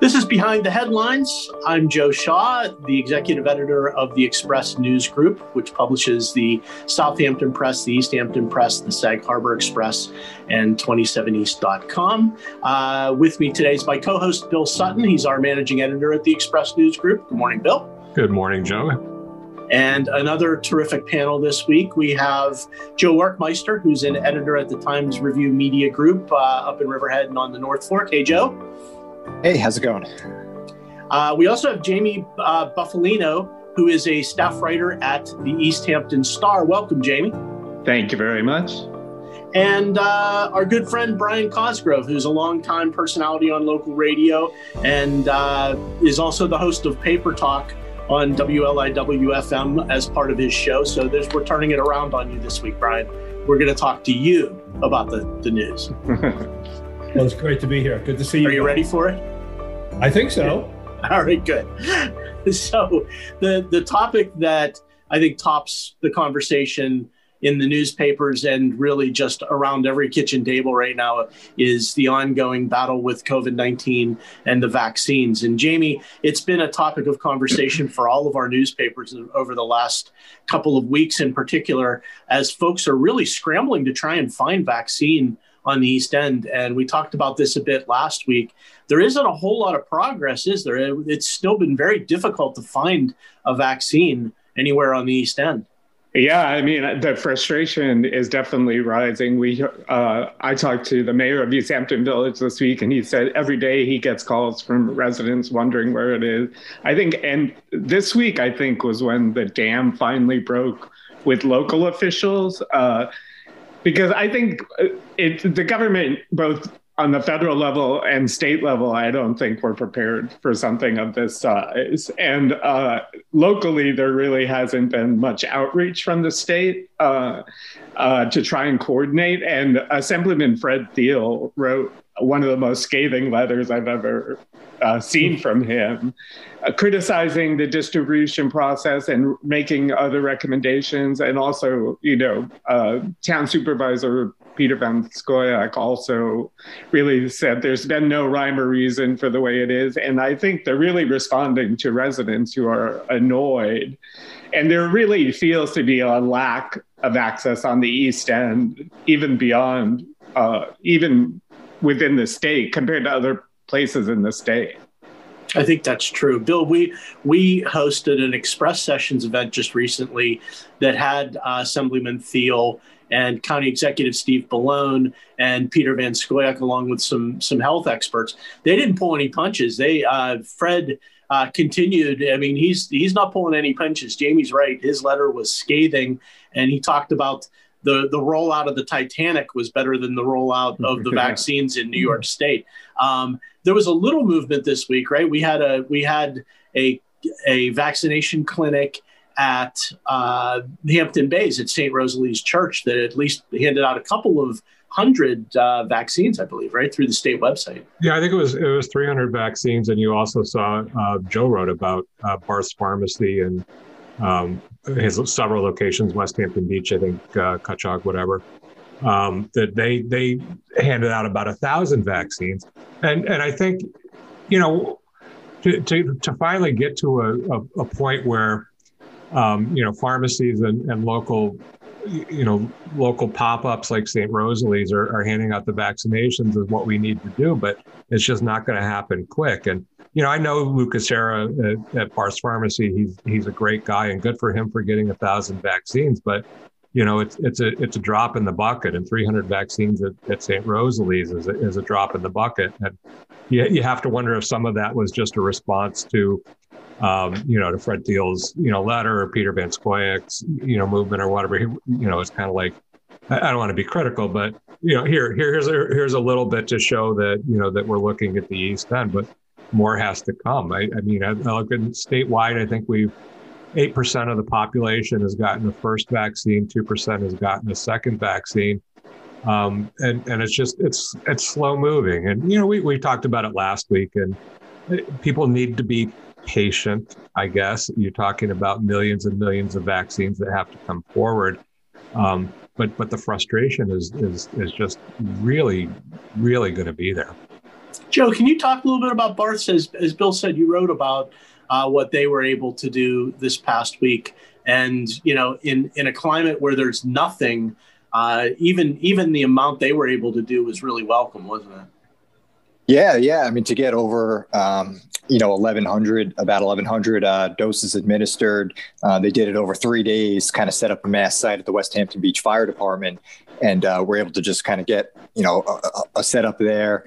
This is Behind the Headlines. I'm Joe Shaw, the executive editor of the Express News Group, which publishes the Southampton Press, the East Hampton Press, the Sag Harbor Express, and 27east.com. Uh, with me today is my co host, Bill Sutton. He's our managing editor at the Express News Group. Good morning, Bill. Good morning, Joe. And another terrific panel this week. We have Joe Werkmeister, who's an editor at the Times Review Media Group uh, up in Riverhead and on the North Fork. Hey, Joe. Hey, how's it going? Uh, we also have Jamie uh, Bufalino, who is a staff writer at the East Hampton Star. Welcome, Jamie. Thank you very much. And uh, our good friend Brian Cosgrove, who's a longtime personality on local radio and uh, is also the host of Paper Talk on WLIW as part of his show. So we're turning it around on you this week, Brian. We're going to talk to you about the, the news. Well, it's great to be here. Good to see you. Are you ready for it? I think so. All right, good. So, the the topic that I think tops the conversation in the newspapers and really just around every kitchen table right now is the ongoing battle with COVID 19 and the vaccines. And Jamie, it's been a topic of conversation for all of our newspapers over the last couple of weeks in particular, as folks are really scrambling to try and find vaccine on the East End. And we talked about this a bit last week. There isn't a whole lot of progress, is there? It's still been very difficult to find a vaccine anywhere on the East End. Yeah, I mean the frustration is definitely rising. We, uh, I talked to the mayor of East Hampton Village this week, and he said every day he gets calls from residents wondering where it is. I think, and this week I think was when the dam finally broke with local officials. Uh, because I think uh, it, the government, both on the federal level and state level, I don't think we're prepared for something of this size. And uh, locally, there really hasn't been much outreach from the state uh, uh, to try and coordinate. And Assemblyman Fred Thiel wrote one of the most scathing letters I've ever uh, seen from him, uh, criticizing the distribution process and making other recommendations. And also, you know, uh, town supervisor Peter Van Scoyoc also really said there's been no rhyme or reason for the way it is. And I think they're really responding to residents who are annoyed. And there really feels to be a lack of access on the East End, even beyond, uh, even within the state compared to other places in the state. I think that's true, Bill. We we hosted an Express Sessions event just recently that had uh, Assemblyman Thiel and County Executive Steve Bellone and Peter Van Scoyoc, along with some some health experts. They didn't pull any punches. They uh, Fred. Uh, continued. I mean, he's he's not pulling any punches. Jamie's right. His letter was scathing, and he talked about the the rollout of the Titanic was better than the rollout of the vaccines in New York State. Um, there was a little movement this week, right? We had a we had a a vaccination clinic at uh, Hampton Bays at St. Rosalie's Church that at least handed out a couple of hundred uh, vaccines, I believe, right through the state website. Yeah, I think it was it was 300 vaccines, and you also saw uh, Joe wrote about uh, Barth's Pharmacy and um, has several locations, Westhampton Beach, I think, uh, Cutchogue, whatever. Um, that they they handed out about a thousand vaccines, and and I think, you know, to to, to finally get to a, a, a point where, um, you know, pharmacies and, and local, you know, local pop-ups like St. Rosalie's are, are handing out the vaccinations is what we need to do, but it's just not going to happen quick. And you know, I know Lucas Serra at, at Barth's Pharmacy. He's he's a great guy, and good for him for getting a thousand vaccines. But you know, it's it's a it's a drop in the bucket, and 300 vaccines at, at St. Rosalie's is a, is a drop in the bucket. And you, you have to wonder if some of that was just a response to, um, you know, to Fred Thiel's you know letter or Peter Van Scoyoc's you know movement or whatever. He, you know, it's kind of like I, I don't want to be critical, but you know, here here here's a, here's a little bit to show that you know that we're looking at the East End, but more has to come. I, I mean, I, I look at statewide. I think we've eight percent of the population has gotten the first vaccine, two percent has gotten the second vaccine, um, and and it's just it's it's slow moving. And you know, we we talked about it last week, and people need to be patient. I guess you're talking about millions and millions of vaccines that have to come forward. Um, but but the frustration is is is just really really going to be there. Joe, can you talk a little bit about Barth's? As, as Bill said, you wrote about uh, what they were able to do this past week, and you know, in in a climate where there's nothing, uh, even even the amount they were able to do was really welcome, wasn't it? Yeah, yeah. I mean, to get over, um, you know, 1,100, about 1,100 uh, doses administered, uh, they did it over three days, kind of set up a mass site at the Westhampton Beach Fire Department. And uh, we're able to just kind of get, you know, a, a setup there.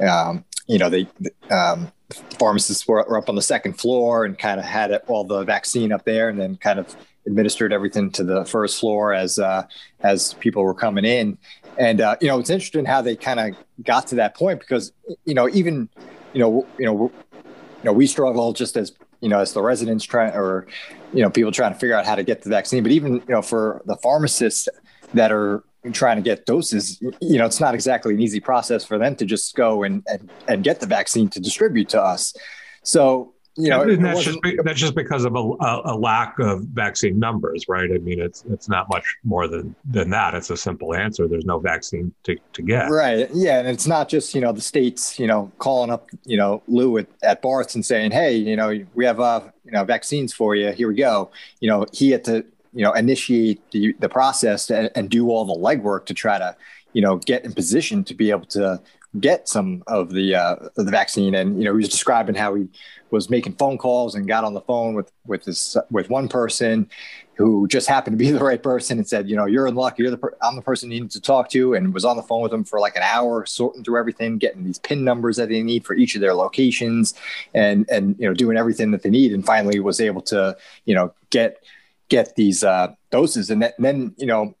Um, you know, they, um, pharmacists were, were, up on the second floor and kind of had all the vaccine up there and then kind of administered everything to the first floor as uh, as people were coming in. And uh, you know, it's interesting how they kind of got to that point because you know, even you know, you know, you know, we struggle just as you know, as the residents trying or you know, people trying to figure out how to get the vaccine. But even you know, for the pharmacists that are trying to get doses, you know, it's not exactly an easy process for them to just go and and, and get the vaccine to distribute to us. So you know, and that's just that's just because of a, a, lack of vaccine numbers, right? I mean, it's it's not much more than than that. It's a simple answer. There's no vaccine to, to get. Right. Yeah, and it's not just you know the states, you know, calling up you know Lou at, at Barth's and saying, hey, you know, we have uh you know vaccines for you. Here we go. You know, he had to you know initiate the the process and, do all the legwork to try to you know get in position to be able to get some of the uh, the vaccine. And you know, he was describing how he was making phone calls and got on the phone with with this with one person who just happened to be the right person and said, you know, you're in luck. You're the per- I'm the person you need to talk to, and was on the phone with them for like an hour, sorting through everything, getting these pin numbers that they need for each of their locations, and and you know, doing everything that they need, and finally was able to you know get get these uh, doses, and, and then you know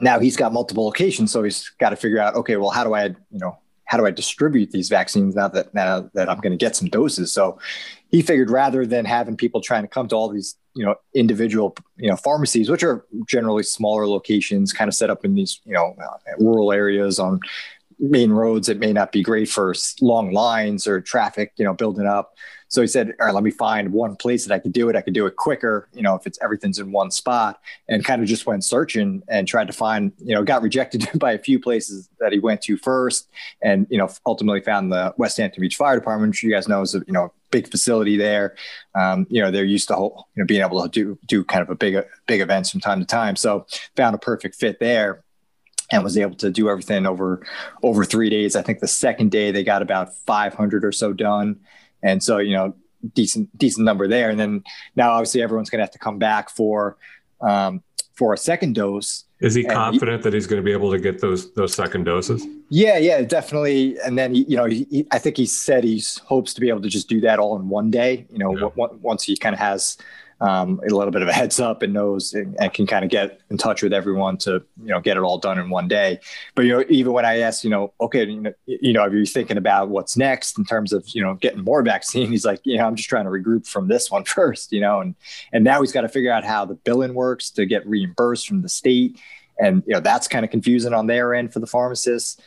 now he's got multiple locations, so he's got to figure out, okay, well, how do I, you know, how do I distribute these vaccines now that now that I'm going to get some doses? So he figured rather than having people trying to come to all these you know individual you know pharmacies, which are generally smaller locations, kind of set up in these you know rural areas on main roads it may not be great for long lines or traffic, you know, building up. So he said, all right, let me find one place that I could do it. I could do it quicker, you know, if it's everything's in one spot and kind of just went searching and tried to find, you know, got rejected by a few places that he went to first and, you know, ultimately found the Westhampton Beach Fire Department, which you guys know is a, you know, big facility there. Um, you know, they're used to, whole, you know, being able to do, do kind of a big, big events from time to time. So found a perfect fit there and was able to do everything over over three days. I think the second day they got about 500 or so done, and so you know decent decent number there. And then now obviously everyone's going to have to come back for um, for a second dose. Is he confident he, that he's going to be able to get those those second doses? Yeah, yeah, definitely. And then he, you know, he, I think he said he hopes to be able to just do that all in one day. You know, yeah. w- once he kind of has um, a little bit of a heads up and knows and, and, can kind of get in touch with everyone to you know get it all done in one day. But you know, even when I asked, you know, okay, you know, you know, are you thinking about what's next in terms of you know getting more vaccine? He's like, you know, I'm just trying to regroup from this one first, you know, and and now he's got to figure out how the billing works to get reimbursed from the state, and you know that's kind of confusing on their end for the pharmacists.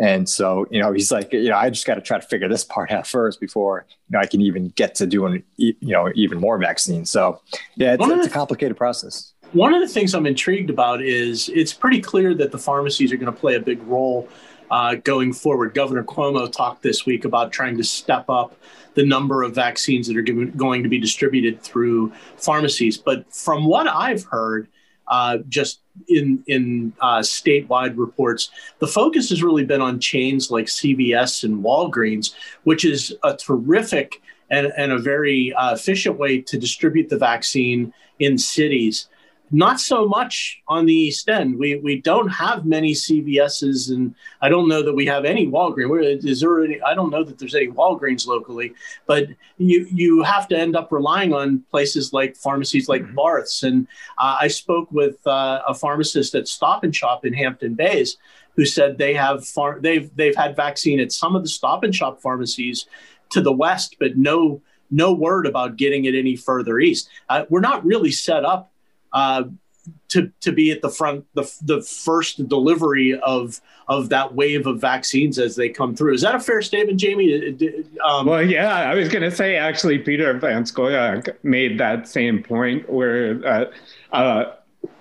And so, you know, he's like, you know, I just got to try to figure this part out first before, you know, I can even get to doing, you know, even more vaccines. So, yeah, it's, it's a complicated process. One of the things I'm intrigued about is it's pretty clear that the pharmacies are going to play a big role uh, going forward. Governor Cuomo talked this week about trying to step up the number of vaccines that are going to be distributed through pharmacies. But from what I've heard, uh, just in in uh, statewide reports. The focus has really been on chains like CVS and Walgreens, which is a terrific and, and a very uh, efficient way to distribute the vaccine in cities. Not so much on the East End. We we don't have many CVSs, and I don't know that we have any Walgreens. Is there any? I don't know that there's any Walgreens locally, but you you have to end up relying on places like pharmacies like mm-hmm. Barth's. And uh, I spoke with uh, a pharmacist at Stop and Shop in Hampton Bays who said they have far, they've they've had vaccine at some of the Stop and Shop pharmacies to the west, but no no word about getting it any further east. Uh, we're not really set up uh, to to be at the front, the the first delivery of of that wave of vaccines as they come through. Is that a fair statement, Jamie? Um, well, yeah, I was going to say actually, Peter Van Scoyoc made that same point where uh, uh,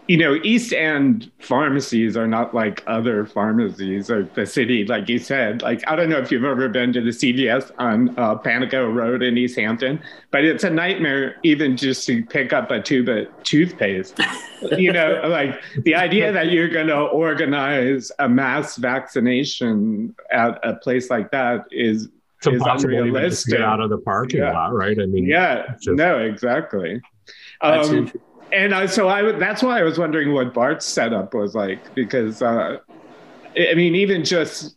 you know, East End pharmacies are not like other pharmacies of the city, like you said. Like, I don't know if you've ever been to the CVS on uh, Pantigo Road in East Hampton, but it's a nightmare even just to pick up a tube of toothpaste. you know, like the idea that you're going to organize a mass vaccination at a place like that is. It's impossible even to get out of the parking Yeah. lot, right? I mean, Yeah, just- no, exactly. Um. And I, so I that's why I was wondering what Barth's setup was like because uh, I I mean even just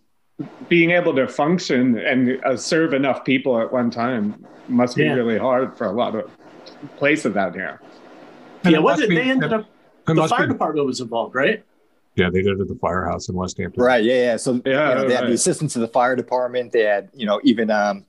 being able to function and uh, serve enough people at one time must be Yeah. really hard for a lot of places out here. And yeah, it was must it? be- They ended up. it The fire be- department was involved, right? yeah, they did it at the firehouse in Westhampton. Right. Yeah. Yeah. So Yeah, you know, they had the assistance of the fire department. They had, you know, even, um,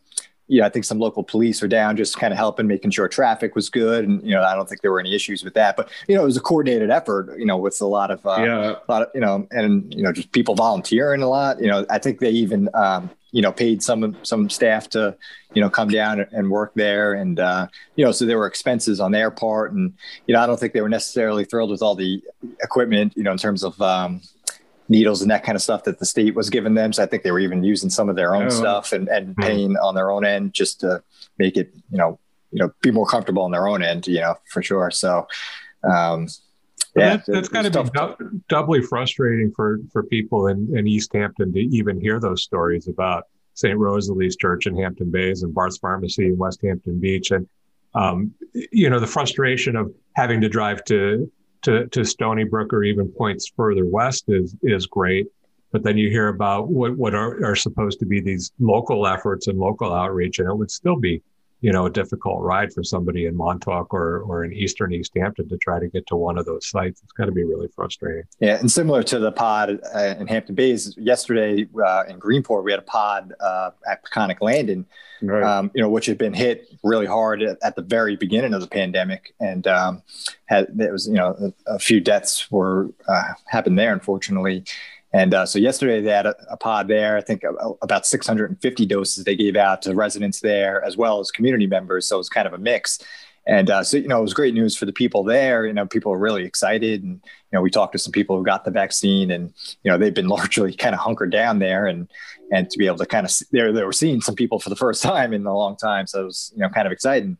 yeah, I think some local police are down, just kind of helping, making sure traffic was good, and you know, I don't think there were any issues with that. But you know, it was a coordinated effort, you know, with a lot of, uh, yeah, a lot of, you know, and you know, just people volunteering a lot. You know, I think they even, um, you know, paid some some staff to, you know, come down and work there, and uh, you know, so there were expenses on their part, and you know, I don't think they were necessarily thrilled with all the equipment, you know, in terms of um, needles and that kind of stuff that the state was giving them. So I think they were even using some of their own Oh. stuff and, and paying on their own end just to make it, you know, you know, be more comfortable on their own end, you know, for sure. So, um, yeah, that, that's got to be doubly frustrating for, for people in, in East Hampton to even hear those stories about St. Rosalie's Church in Hampton Bays and Barth's Pharmacy in Westhampton Beach. And, um, you know, the frustration of having to drive to, to, to Stony Brook or even points further west is, is great. But then you hear about what, what are, are supposed to be these local efforts and local outreach, and it would still be you know, a difficult ride for somebody in Montauk or, or in Eastern East Hampton to try to get to one of those sites. It's got to be really frustrating. Yeah, and similar to the pod uh, in Hampton Bays yesterday uh, in Greenport, we had a pod uh, at Peconic Landing, right. um, you know, which had been hit really hard at, at the very beginning of the pandemic, and um, had there was you know a, a few deaths were uh, happened there, unfortunately. And uh, so yesterday they had a, a pod there. I think about 650 doses they gave out to residents there as well as community members. So it was kind of a mix. And uh, so, you know, it was great news for the people there. You know, people were really excited. And, you know, we talked to some people who got the vaccine and, you know, they've been largely kind of hunkered down there and, and to be able to kind of, they they were seeing some people for the first time in a long time. So it was, you know, kind of exciting.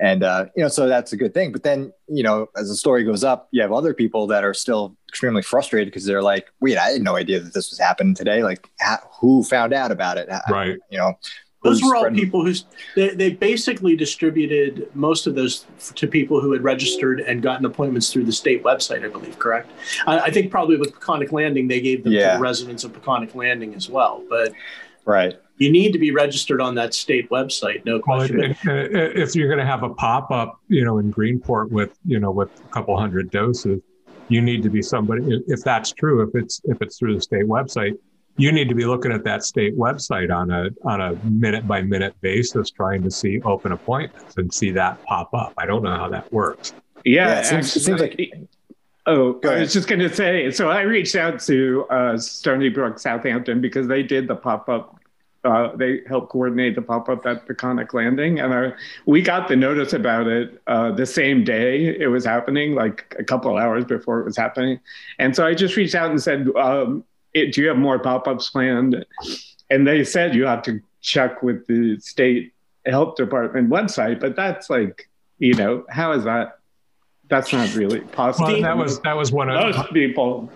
And, uh, you know, so that's a good thing. But then, you know, as the story goes up, you have other people that are still extremely frustrated because they're like, wait, I had no idea that this was happening today. Like, how, who found out about it? How- Right. You know, Those were all spreading- people who they, they basically distributed most of those to people who had registered and gotten appointments through the state website, I believe, correct? I, I think probably with Peconic Landing, they gave them to the residents of Peconic Landing as well. But Right. You need to be registered on that state website, no Well, question. it, it, it- if you're going to have a pop up, you know, in Greenport with, you know, with a couple hundred doses, you need to be somebody. If that's true, if it's if it's through the state website, you need to be looking at that state website on a on a minute by minute basis, trying to see open appointments and see that pop up. I don't know how that works. Yeah, Yeah, it seems- it seems actually- Oh, Go I was just going to say. So I reached out to uh, Stony Brook, Southampton, because they did the pop up. Uh, they helped coordinate the pop up at Peconic Landing, and I, we got the notice about it uh, the same day it was happening, like a couple hours before it was happening. And so I just reached out and said, um, it, "Do you have more pop ups planned?" And they said you have to check with the state health department website, but that's like, you know, how is that? That's not really possible. Well, that was that was one of most people.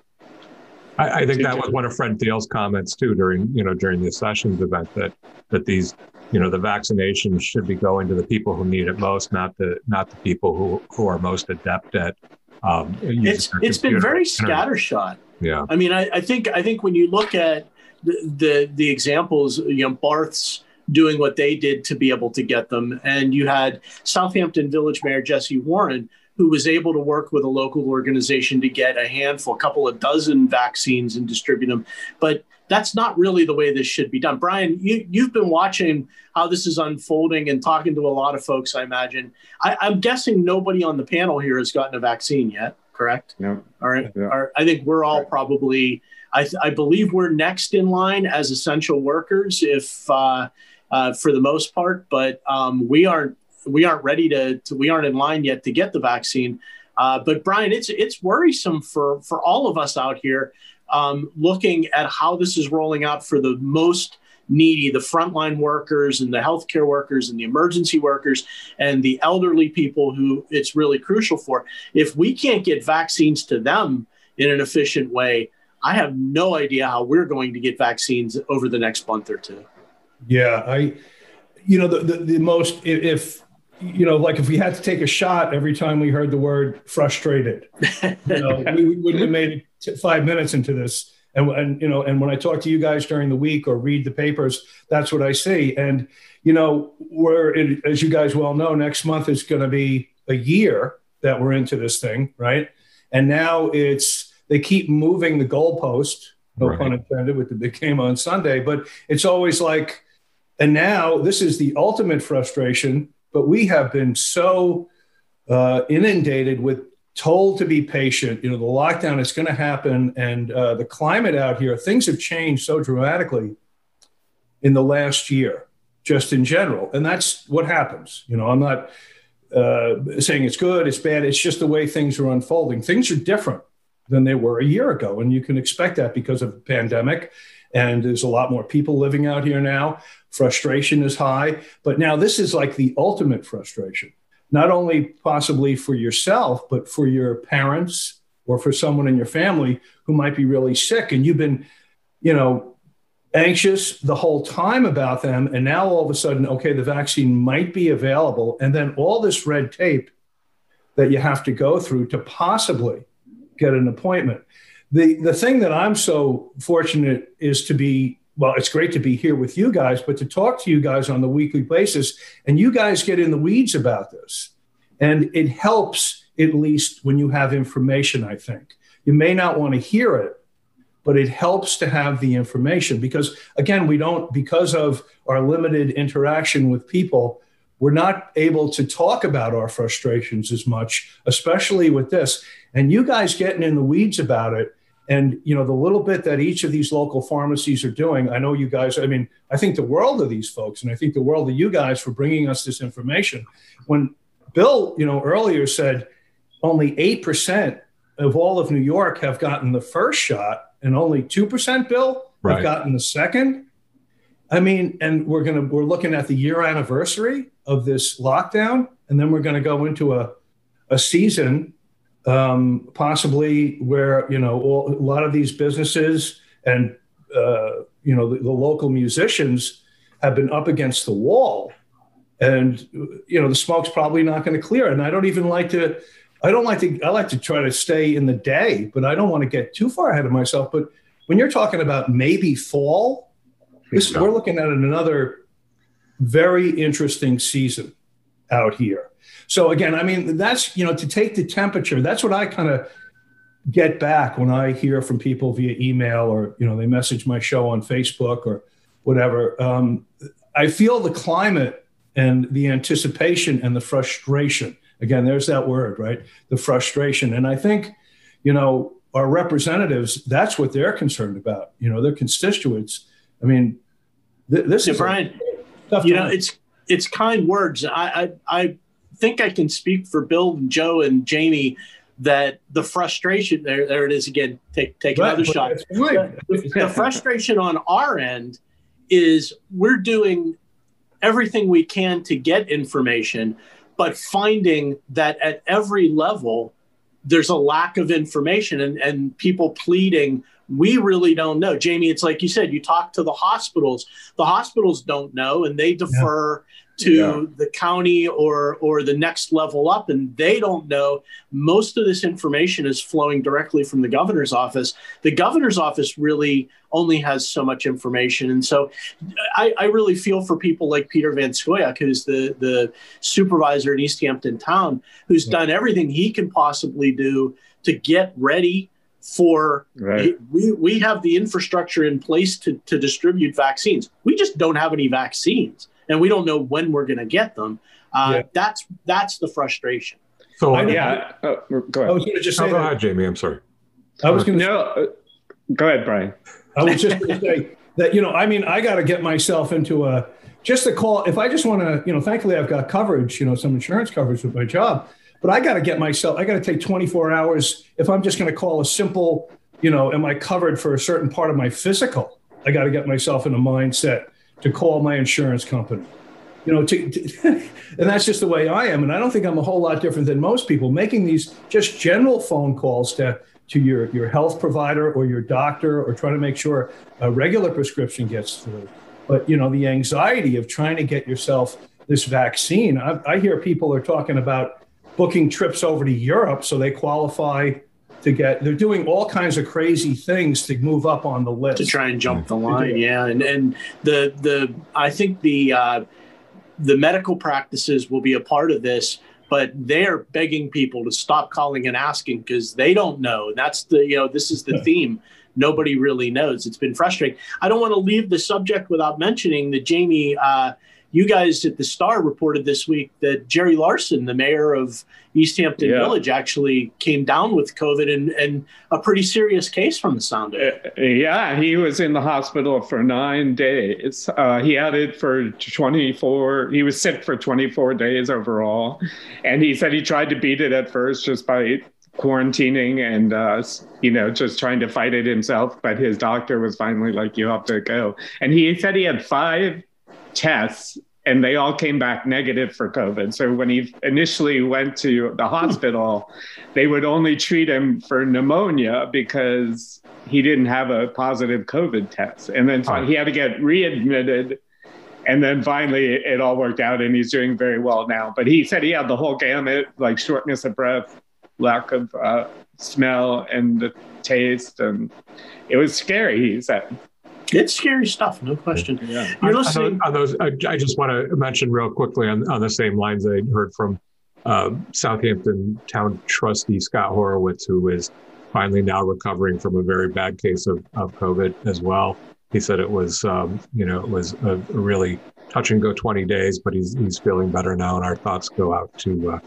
I, I think that was one of Fred Thiel's comments too during you know during the sessions event that that these you know the vaccinations should be going to the people who need it most, not the not the people who who are most adept at. Um, it's it's been very scattershot. Yeah, I mean, I, I think I think when you look at the, the the examples, you know, Barth's doing what they did to be able to get them, and you had Southampton Village Mayor Jesse Warren, who was able to work with a local organization to get a handful, a couple of dozen vaccines and distribute them. But that's not really the way this should be done. Brian, you, you've been watching how this is unfolding and talking to a lot of folks, I imagine. I, I'm guessing nobody on the panel here has gotten a vaccine yet, correct? No. All right. Yeah. All right. I think we're all Right. probably, I, I believe we're next in line as essential workers, if uh, uh, for the most part, but um, we aren't we aren't ready to, to we aren't in line yet to get the vaccine. Uh, but Brian, it's it's worrisome for for all of us out here um, looking at how this is rolling out for the most needy, the frontline workers and the healthcare workers and the emergency workers and the elderly people who it's really crucial for. If we can't get vaccines to them in an efficient way, I have no idea how we're going to get vaccines over the next month or two. Yeah, I, you know, the, the, the most, if, you know, like if we had to take a shot every time we heard the word frustrated, you know, we, we wouldn't have made it five minutes into this. And, and, you know, and when I talk to you guys during the week or read the papers, that's what I see. And, you know, we're, as you guys well know, next month is going to be a year that we're into this thing, right? And now it's, they keep moving the goalpost, no right. pun intended, with the big game on Sunday, but it's always like, and now this is the ultimate frustration, but we have been so uh, inundated with told to be patient. You know, the lockdown is going to happen, and uh, the climate out here, things have changed so dramatically in the last year, just in general. And that's what happens. You know, I'm not uh, saying it's good, it's bad. It's just the way things are unfolding. Things are different than they were a year ago, and you can expect that because of the pandemic. And there's a lot more people living out here now. Frustration is high, but now this is like the ultimate frustration not only possibly for yourself, but for your parents or for someone in your family who might be really sick. And you've been, you know, anxious the whole time about them. And now all of a sudden, okay, the vaccine might be available. And then all this red tape that you have to go through to possibly get an appointment. The, the thing that I'm so fortunate is to be well, it's great to be here with you guys, but to talk to you guys on the weekly basis, and you guys get in the weeds about this. And it helps, at least when you have information, I think. You may not want to hear it, but it helps to have the information because, again, we don't, because of our limited interaction with people, we're not able to talk about our frustrations as much, especially with this. And you guys getting in the weeds about it and you know the little bit that each of these local pharmacies are doing i know you guys i mean i think the world of these folks and i think the world of you guys for bringing us this information when bill you know earlier said only 8% of all of new york have gotten the first shot and only 2% bill right. have gotten the second i mean and we're going to we're looking at the year anniversary of this lockdown and then we're going to go into a a season um, possibly where you know all, a lot of these businesses and uh, you know the, the, local musicians have been up against the wall, and you know the smoke's probably not going to clear. And I don't even like to. I don't like to. I like to try to stay in the day, but I don't want to get too far ahead of myself. But when you're talking about maybe fall, this, we're looking at another very interesting season out here. So again, I mean, that's, you know, to take the temperature, that's what I kind of get back when I hear from people via email or, you know, they message my show on Facebook or whatever. Um, I feel the climate and the anticipation and the frustration. Again, there's that word, right? The frustration. And I think, you know, our representatives, that's what they're concerned about. You know, their constituents. I mean, th- this yeah, is Brian. You know, it's it's kind words. I, I I think I can speak for Bill and Joe and Jamie that the frustration there there it is again take take right, another shot. the, the frustration on our end is we're doing everything we can to get information but finding that at every level there's a lack of information and, and people pleading we really don't know. Jamie it's like you said you talk to the hospitals. The hospitals don't know and they defer yeah to yeah. the county or or the next level up and they don't know most of this information is flowing directly from the governor's office the governor's office really only has so much information and so i, I really feel for people like peter van Scoyoc, who's the the supervisor in east hampton town who's yeah. done everything he can possibly do to get ready for right. we, we have the infrastructure in place to, to distribute vaccines we just don't have any vaccines and we don't know when we're going to get them. Uh, yeah. That's that's the frustration. So I, yeah, uh, go ahead. I was going to just say, oh, go ahead, Jamie. I'm sorry. I was going to no. Uh, go ahead, Brian. I was just going to say that you know, I mean, I got to get myself into a just a call. If I just want to, you know, thankfully I've got coverage, you know, some insurance coverage with my job. But I got to get myself, I got to take 24 hours if I'm just going to call a simple, you know, am I covered for a certain part of my physical? I got to get myself in a mindset to call my insurance company. You know, to, to, and that's just the way I am. And I don't think I'm a whole lot different than most people making these just general phone calls to to your, your health provider or your doctor or trying to make sure a regular prescription gets through. But, you know, the anxiety of trying to get yourself this vaccine, I, I hear people are talking about booking trips over to Europe so they qualify to get they're doing all kinds of crazy things to move up on the list to try and jump the line yeah and and the the i think the uh the medical practices will be a part of this but they're begging people to stop calling and asking because they don't know. That's the, you know, this is the theme. Nobody really knows. It's been frustrating. I don't want to leave the subject without mentioning that Jamie, uh, you guys at the Star reported this week that Jerry Larsen, the mayor of East Hampton yeah. Village, actually came down with COVID and, and a pretty serious case from the sound of it. Uh, yeah, he was in the hospital for nine days. Uh, he had it for 24, he was sick for 24 days overall. And he said he tried to beat it at first just by quarantining and uh, you know just trying to fight it himself but his doctor was finally like you have to go and he said he had five tests and they all came back negative for COVID. So when he initially went to the hospital, they would only treat him for pneumonia because he didn't have a positive COVID test. And then oh. he had to get readmitted. And then finally it all worked out and he's doing very well now. But he said he had the whole gamut like shortness of breath, lack of uh, smell and the taste. And it was scary, he said. It's scary stuff, no question. Yeah. You're listening. On those, I just want to mention real quickly on, on the same lines I heard from uh, Southampton Town Trustee Scott Horowitz, who is finally now recovering from a very bad case of, of COVID as well. He said it was, um, you know, it was a, a, really touch and go 20 days, but he's he's feeling better now, and our thoughts go out to uh,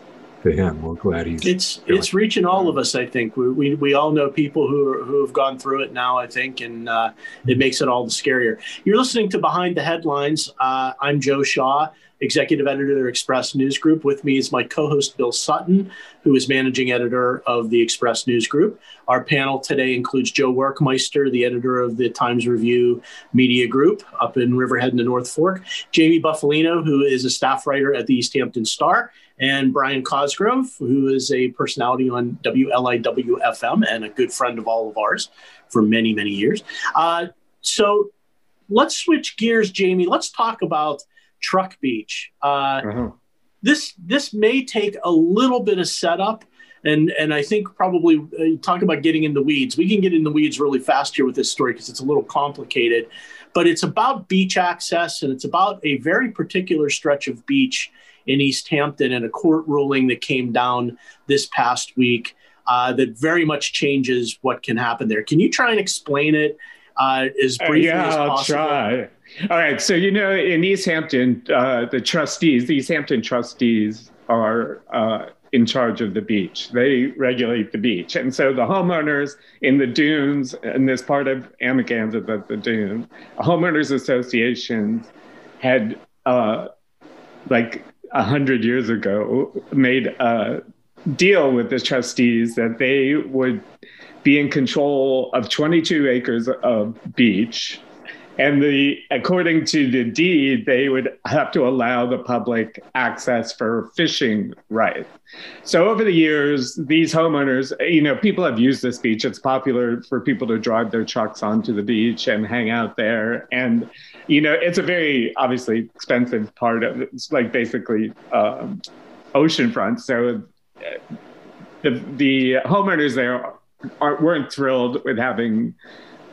to him. We're glad he's. It's it's reaching all of us. I think we, we, we all know people who are, who have gone through it now. I think, and uh, it makes it all the scarier. You're listening to Behind the Headlines. Uh, I'm Joe Shaw, executive editor of Express News Group. With me is my co-host Bill Sutton, who is managing editor of the Express News Group. Our panel today includes Joe Werkmeister, the editor of the Times Review Media Group up in Riverhead in the North Fork, Jamie Bufalino, who is a staff writer at the East Hampton Star, and Brian Cosgrove, who is a personality on WLIW FM and a good friend of all of ours for many, many years. Uh, so let's switch gears, Jamie. Let's talk about Truck Beach. Uh, uh-huh. This this may take a little bit of setup, and and I think probably uh, talk about getting in the weeds. We can get in the weeds really fast here with this story because it's a little complicated, but it's about beach access and it's about a very particular stretch of beach in East Hampton and a court ruling that came down this past week uh, that very much changes what can happen there. Can you try and explain it uh, as uh, briefly yeah, as possible? I'll try. All right. So, you know, in East Hampton, uh, the trustees, the East Hampton trustees are uh, in charge of the beach. They regulate the beach. And so the homeowners in the dunes, and this part of Amagansett, that the dune, homeowners associations had uh, like a hundred years ago made a deal with the trustees that they would be in control of 22 acres of beach and the according to the deed, they would have to allow the public access for fishing rights. So over the years, these homeowners, you know, people have used this beach. It's popular for people to drive their trucks onto the beach and hang out there. And you know, it's a very obviously expensive part of it. It's like basically um, oceanfront. So uh, the the homeowners there aren't, weren't thrilled with having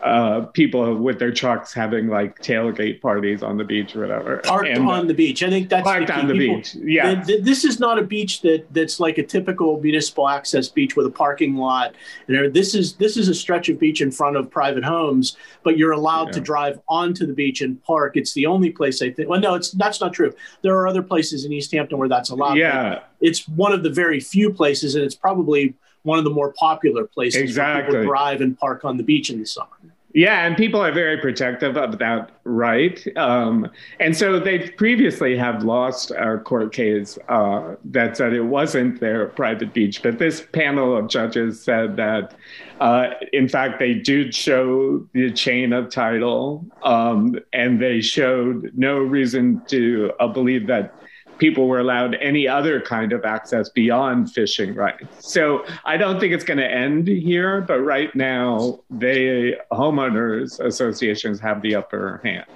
uh, people with their trucks having like tailgate parties on the beach or whatever. Parked and, on the beach. I think that's parked the on the people, beach. Yeah. The, this is not a beach that that's like a typical municipal access beach with a parking lot. And this is this is a stretch of beach in front of private homes, but you're allowed yeah. to drive onto the beach and park. It's the only place I think. Well, no, it's that's not true. There are other places in East Hampton where that's allowed. Yeah. It's one of the very few places, and it's probably one of the more popular places exactly. where people drive and park on the beach in the summer. Yeah, and people are very protective of that right. Um, and so they previously have lost a court case uh, that said it wasn't their private beach, but this panel of judges said that, uh, in fact, they did show the chain of title, um, and they showed no reason to uh, believe that people were allowed any other kind of access beyond fishing rights. So I don't think it's going to end here, but right now, they homeowners associations have the upper hand.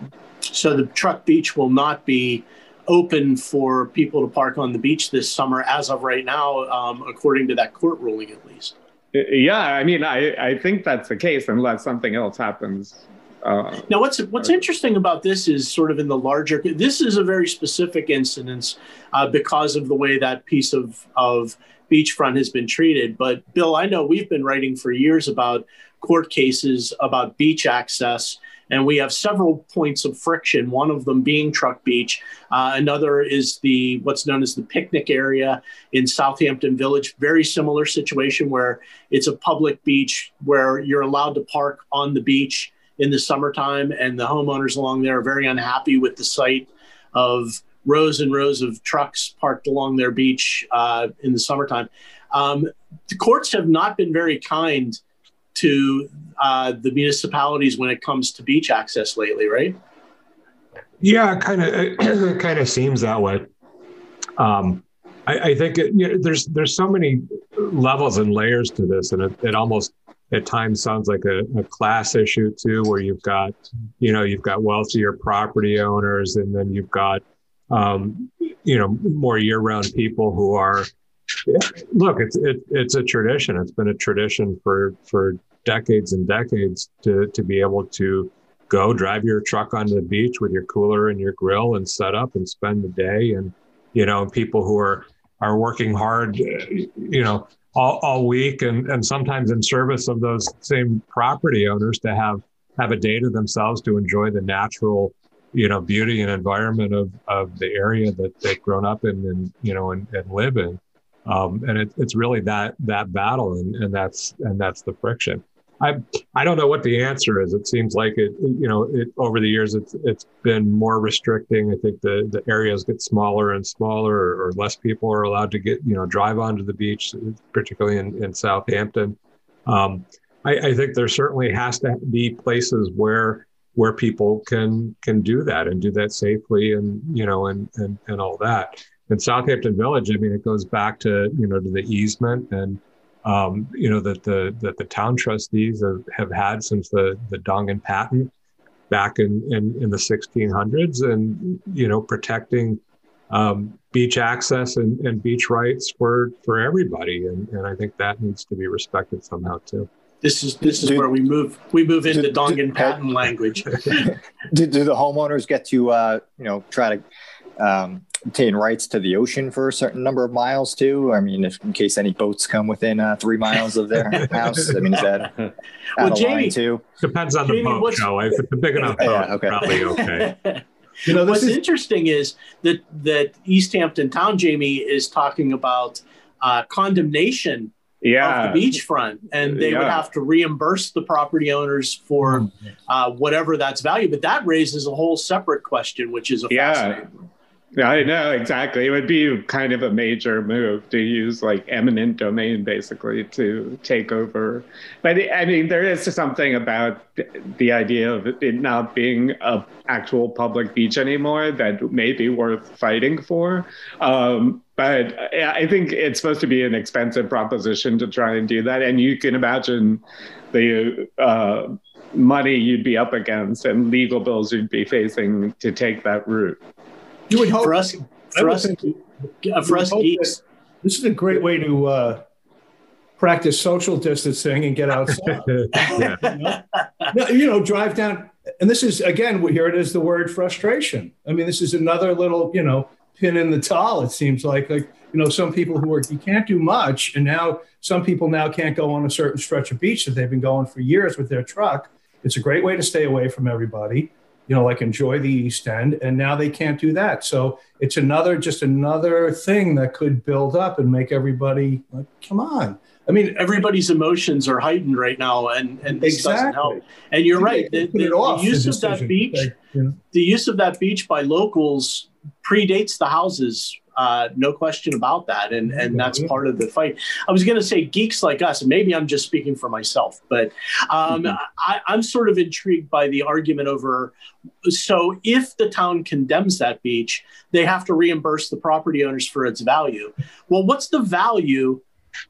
So the truck beach will not be open for people to park on the beach this summer, as of right now, um, according to that court ruling, at least. Yeah, I mean, I, I think that's the case unless something else happens uh, now, what's what's interesting about this is sort of in the larger. This is a very specific incidence uh, because of the way that piece of of beachfront has been treated. But Bill, I know we've been writing for years about court cases about beach access, and we have several points of friction. One of them being Truck Beach. Uh, another is the what's known as the picnic area in Southampton Village. Very similar situation where it's a public beach where you're allowed to park on the beach in the summertime, and the homeowners along there are very unhappy with the sight of rows and rows of trucks parked along their beach uh, in the summertime. Um, the courts have not been very kind to uh, the municipalities when it comes to beach access lately, right? Yeah, kind of, it kind of seems that way. Um, I, I, think it, you know, there's there's so many levels and layers to this, and it, it almost at times sounds like a, a, class issue too, where you've got, you know, you've got wealthier property owners, and then you've got, um, you know, more year-round people who are. Look, it's it, it's a tradition. It's been a tradition for for decades and decades to to be able to go drive your truck onto the beach with your cooler and your grill and set up and spend the day and you know people who are are working hard you know all, all week and, and sometimes in service of those same property owners to have have a day to themselves to enjoy the natural you know beauty and environment of, of the area that they've grown up in and you know and, and live in. Um, and it, it's really that that battle and, and that's and that's the friction I I don't know what the answer is. It seems like it, you know, it over the years it's it's been more restricting. I think the the areas get smaller and smaller, or, or less people are allowed to get you know drive onto the beach, particularly in in Southampton. Um, I, I think there certainly has to be places where where people can can do that and do that safely, and you know, and and and all that. In Southampton Village, I mean, it goes back to you know to the easement and um, you know that the that the town trustees have, have had since the the Dongan patent back in, in, in the 1600s, and you know protecting um, beach access and, and beach rights for for everybody, and, and I think that needs to be respected somehow too. This is this is do, where we move we move into do, Dongan patent language. do, do the homeowners get to uh, you know try to um, obtain rights to the ocean for a certain number of miles too? I mean, if in case any boats come within uh, three miles of their house, I mean, is that well, Jamie, too? Depends on Jamie, the boat, Joe. If it's a big enough boat, yeah, okay. probably okay. you know, what's is... interesting is that that East Hampton Town, Jamie, is talking about uh, condemnation yeah. of the beachfront, and they yeah. would have to reimburse the property owners for mm-hmm. uh, whatever that's value. But that raises a whole separate question, which is a yeah. fascinating I know exactly. It would be kind of a major move to use like eminent domain basically to take over. But I mean, there is something about the idea of it not being a actual public beach anymore that may be worth fighting for. Um, but I think it's supposed to be an expensive proposition to try and do that. And you can imagine the uh, money you'd be up against and legal bills you'd be facing to take that route. You would hope for us, for us, uh, for us geeks. This is a great way to uh, practice social distancing and get outside. yeah. you, know? you know, drive down, and this is again here it is the word frustration. I mean, this is another little you know pin in the towel. It seems like like you know some people who are you can't do much, and now some people now can't go on a certain stretch of beach that they've been going for years with their truck. It's a great way to stay away from everybody you know, like enjoy the East End, and now they can't do that. So it's another, just another thing that could build up and make everybody like, come on. I mean, everybody's emotions are heightened right now, and and this exactly. doesn't help. And you're right. The, the, the use of that beach, you know? the use of that beach by locals predates the houses uh, no question about that, and and that's part of the fight. I was going to say geeks like us. Maybe I'm just speaking for myself, but um, mm-hmm. I, I'm sort of intrigued by the argument over. So if the town condemns that beach, they have to reimburse the property owners for its value. Well, what's the value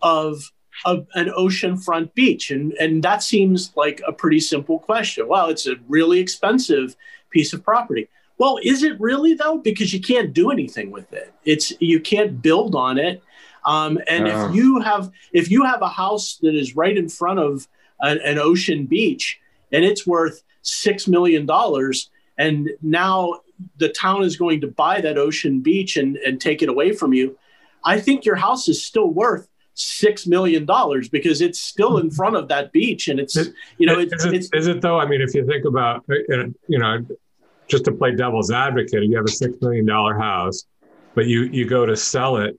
of a, an oceanfront beach? And, and that seems like a pretty simple question. Well, it's a really expensive piece of property. Well, is it really though? Because you can't do anything with it. It's you can't build on it. Um, and uh. if you have if you have a house that is right in front of an, an ocean beach and it's worth six million dollars, and now the town is going to buy that ocean beach and, and take it away from you, I think your house is still worth six million dollars because it's still in front of that beach and it's you know it, is, it, it's, is it though i mean if you think about you know just to play devil's advocate, you have a six million dollar house, but you you go to sell it,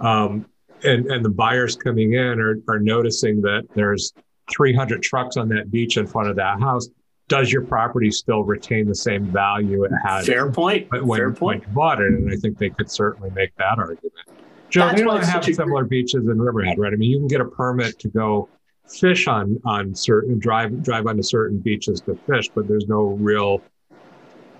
um, and and the buyers coming in are are noticing that there's 300 trucks on that beach in front of that house. Does your property still retain the same value it had? Fair point. When, Fair point. when you bought it, and I think they could certainly make that argument. Joe, That's they don't have similar beaches in Riverhead, right? I mean, you can get a permit to go fish on on certain drive drive onto certain beaches to fish, but there's no real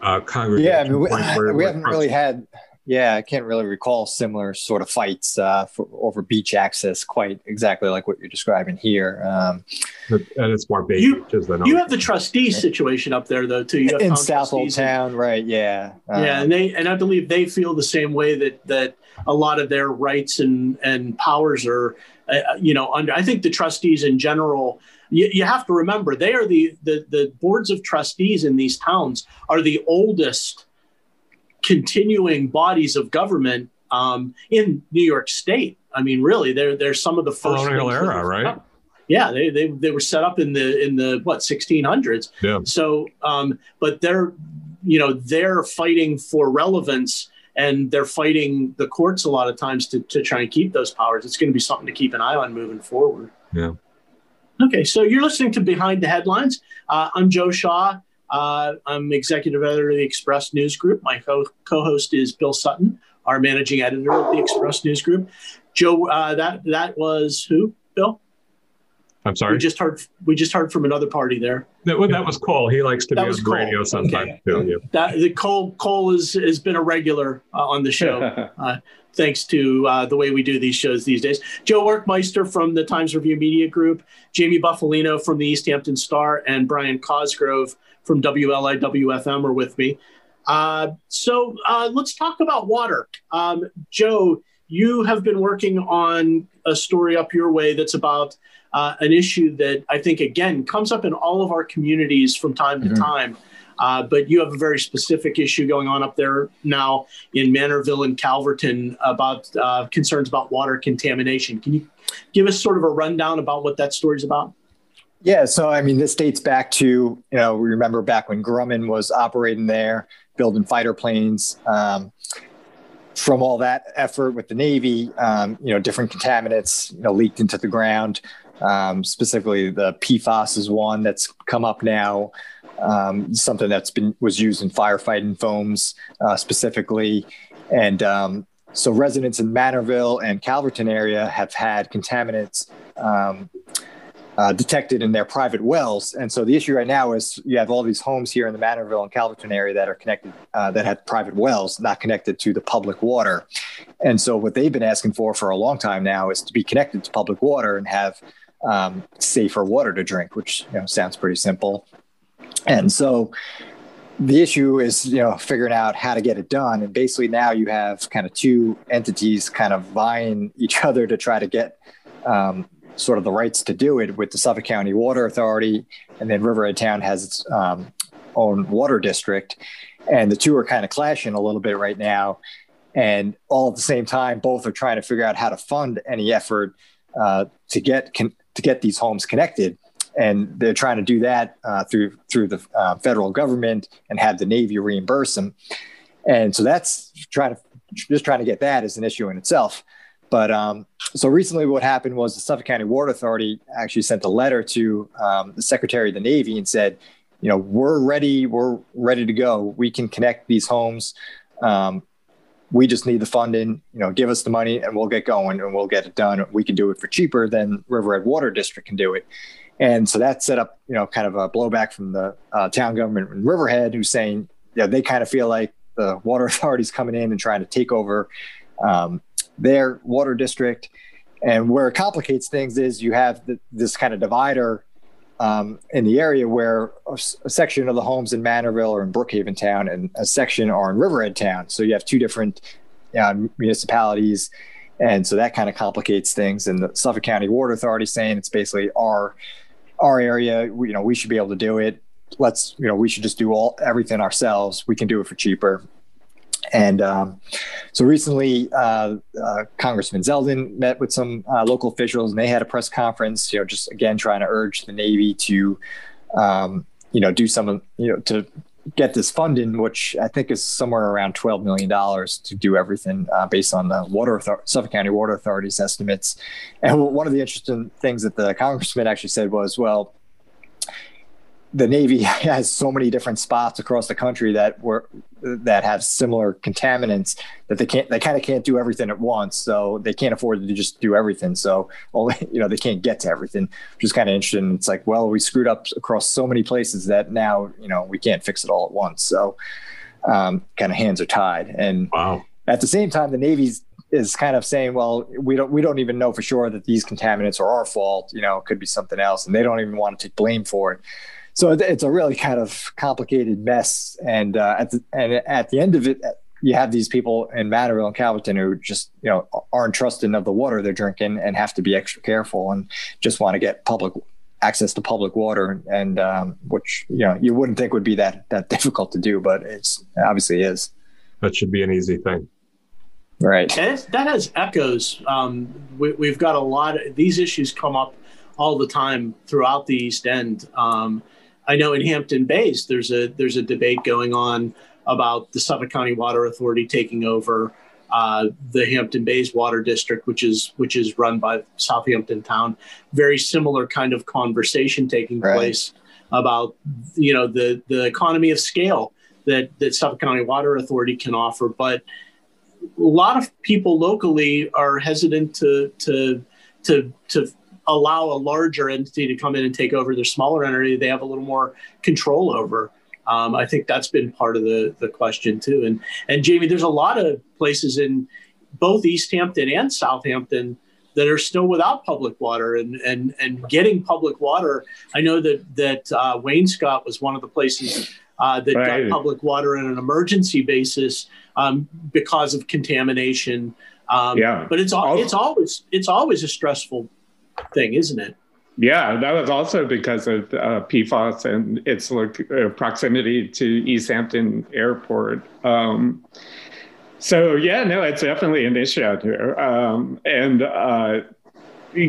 uh, congregation. Yeah, I mean, we, where, we haven't really had. Yeah, I can't really recall similar sort of fights uh, for, over beach access quite exactly like what you're describing here. Um, and it's more big you, than you have the trustee situation up there though too. You in Southold Town, and, right? Yeah, um, yeah, and they and I believe they feel the same way that that a lot of their rights and and powers are, uh, you know, under. I think the trustees in general you, you have to remember they are the, the the boards of trustees in these towns are the oldest continuing bodies of government um, in New York State. I mean, really, they're they're some of the first colonial era, right? Yeah, they, they they were set up in the in the what 1600s. Yeah. So, um, but they're you know they're fighting for relevance and they're fighting the courts a lot of times to, to try and keep those powers. It's going to be something to keep an eye on moving forward. Yeah. Okay, so you're listening to Behind the Headlines. Uh, I'm Joe Shaw. Uh, I'm executive editor of the Express News Group. My co- host is Bill Sutton, our managing editor of the Express News Group. Joe, uh, that that was who? Bill. I'm sorry. We just heard. We just heard from another party there. That, well, that was Cole. He likes to that be on the radio sometimes okay. too. Yeah. That the Cole Cole has has been a regular uh, on the show. Uh, thanks to uh, the way we do these shows these days. Joe Werkmeister from the Times Review Media Group, Jamie Bufalino from the East Hampton Star, and Brian Cosgrove from WLIWFM are with me. Uh, so uh, let's talk about water. Um, Joe, you have been working on a story up your way that's about uh, an issue that I think, again, comes up in all of our communities from time mm-hmm. to time. Uh, but you have a very specific issue going on up there now in Manorville and Calverton about uh, concerns about water contamination. Can you give us sort of a rundown about what that story is about? Yeah, so I mean, this dates back to, you know, we remember back when Grumman was operating there, building fighter planes. Um, from all that effort with the Navy, um, you know, different contaminants, you know, leaked into the ground. Um, specifically, the PFAS is one that's come up now um, something that's been was used in firefighting foams uh, specifically, and um, so residents in Manorville and Calverton area have had contaminants. Um, uh, detected in their private wells. And so the issue right now is you have all these homes here in the Manorville and Calverton area that are connected, uh, that have private wells, not connected to the public water. And so what they've been asking for for a long time now is to be connected to public water and have um, safer water to drink, which you know, sounds pretty simple. And so the issue is, you know, figuring out how to get it done. And basically now you have kind of two entities kind of vying each other to try to get um, sort of the rights to do it with the Suffolk County Water Authority. And then Riverhead Town has its um, own water district. And the two are kind of clashing a little bit right now. And all at the same time, both are trying to figure out how to fund any effort uh, to get con- to get these homes connected. and they're trying to do that uh, through through the uh, federal government and have the Navy reimburse them. And so that's trying to just trying to get that is an issue in itself. But um, so recently, what happened was the Suffolk County Water Authority actually sent a letter to um, the Secretary of the Navy and said, you know, we're ready, we're ready to go. We can connect these homes. Um, we just need the funding. You know, give us the money and we'll get going and we'll get it done. We can do it for cheaper than Riverhead Water District can do it. And so that set up, you know, kind of a blowback from the uh, town government in Riverhead, who's saying, yeah, they kind of feel like the water authorities coming in and trying to take over um, their water district. And where it complicates things is you have the, this kind of divider um, in the area where a, section of the homes in Manorville or in Brookhaven Town and a section are in Riverhead Town. So you have two different uh, municipalities. And so that kind of complicates things. And the Suffolk County Water Authority saying it's basically our our area. We, you know, we should be able to do it. Let's, you know, we should just do all everything ourselves. We can do it for cheaper. And um, so recently, uh, uh, Congressman Zeldin met with some uh, local officials, and they had a press conference. You know, just again trying to urge the Navy to, um, you know, do some, you know, to get this funding, which I think is somewhere around twelve million dollars to do everything uh, based on the water Author- Suffolk County Water Authority's estimates. And one of the interesting things that the congressman actually said was, well the Navy has so many different spots across the country that were that have similar contaminants that they can't they kind of can't do everything at once. So they can't afford to just do everything. So only you know they can't get to everything, which is kind of interesting. It's like well we screwed up across so many places that now you know we can't fix it all at once. So um, kind of hands are tied. And wow. at the same time, the Navy's is kind of saying, well, we don't we don't even know for sure that these contaminants are our fault. You know, it could be something else, and they don't even want to take blame for it so it's a really kind of complicated mess. And uh, at the, and at the end of it, you have these people in Manorville and Calverton who just you know aren't trusting of the water they're drinking and have to be extra careful and just want to get public access to public water and um, which you know you wouldn't think would be that that difficult to do, but it's obviously is. That should be an easy thing. Right. And that has echoes. Um, we, have got a lot of these issues come up all the time throughout the East End. Um, I know in Hampton Bays there's a there's a debate going on about the Suffolk County Water Authority taking over uh, the Hampton Bays Water District, which is which is run by Southampton Town. Very similar kind of conversation taking right. place about you know the the economy of scale that that Suffolk County Water Authority can offer, but a lot of people locally are hesitant to to to to allow a larger entity to come in and take over their smaller entity they have a little more control over. Um, I think that's been part of the the question too. And and Jamie, there's a lot of places in both East Hampton and Southampton that are still without public water and and and getting public water. I know that that uh, Wainscott was one of the places uh, that right. got public water on an emergency basis um, because of contamination. Um, yeah, but it's it's always it's always a stressful thing, isn't it? Yeah, that was also because of uh, PFAS and its uh, proximity to East Hampton Airport. Um, so yeah, no, it's definitely an issue out here, um, and uh,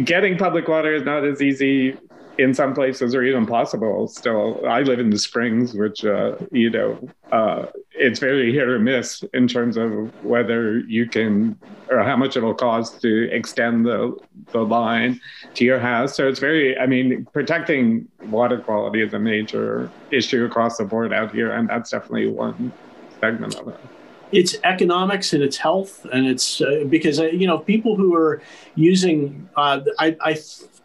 getting public water is not as easy in some places or even possible still. I live in the springs which uh, you know uh, it's very hit or miss in terms of whether you can or how much it'll cost to extend the the line to your house. So it's very i mean protecting water quality is a major issue across the board out here and that's definitely one segment of it. It's economics and it's health and it's uh, because uh, you know people who are using uh, I, I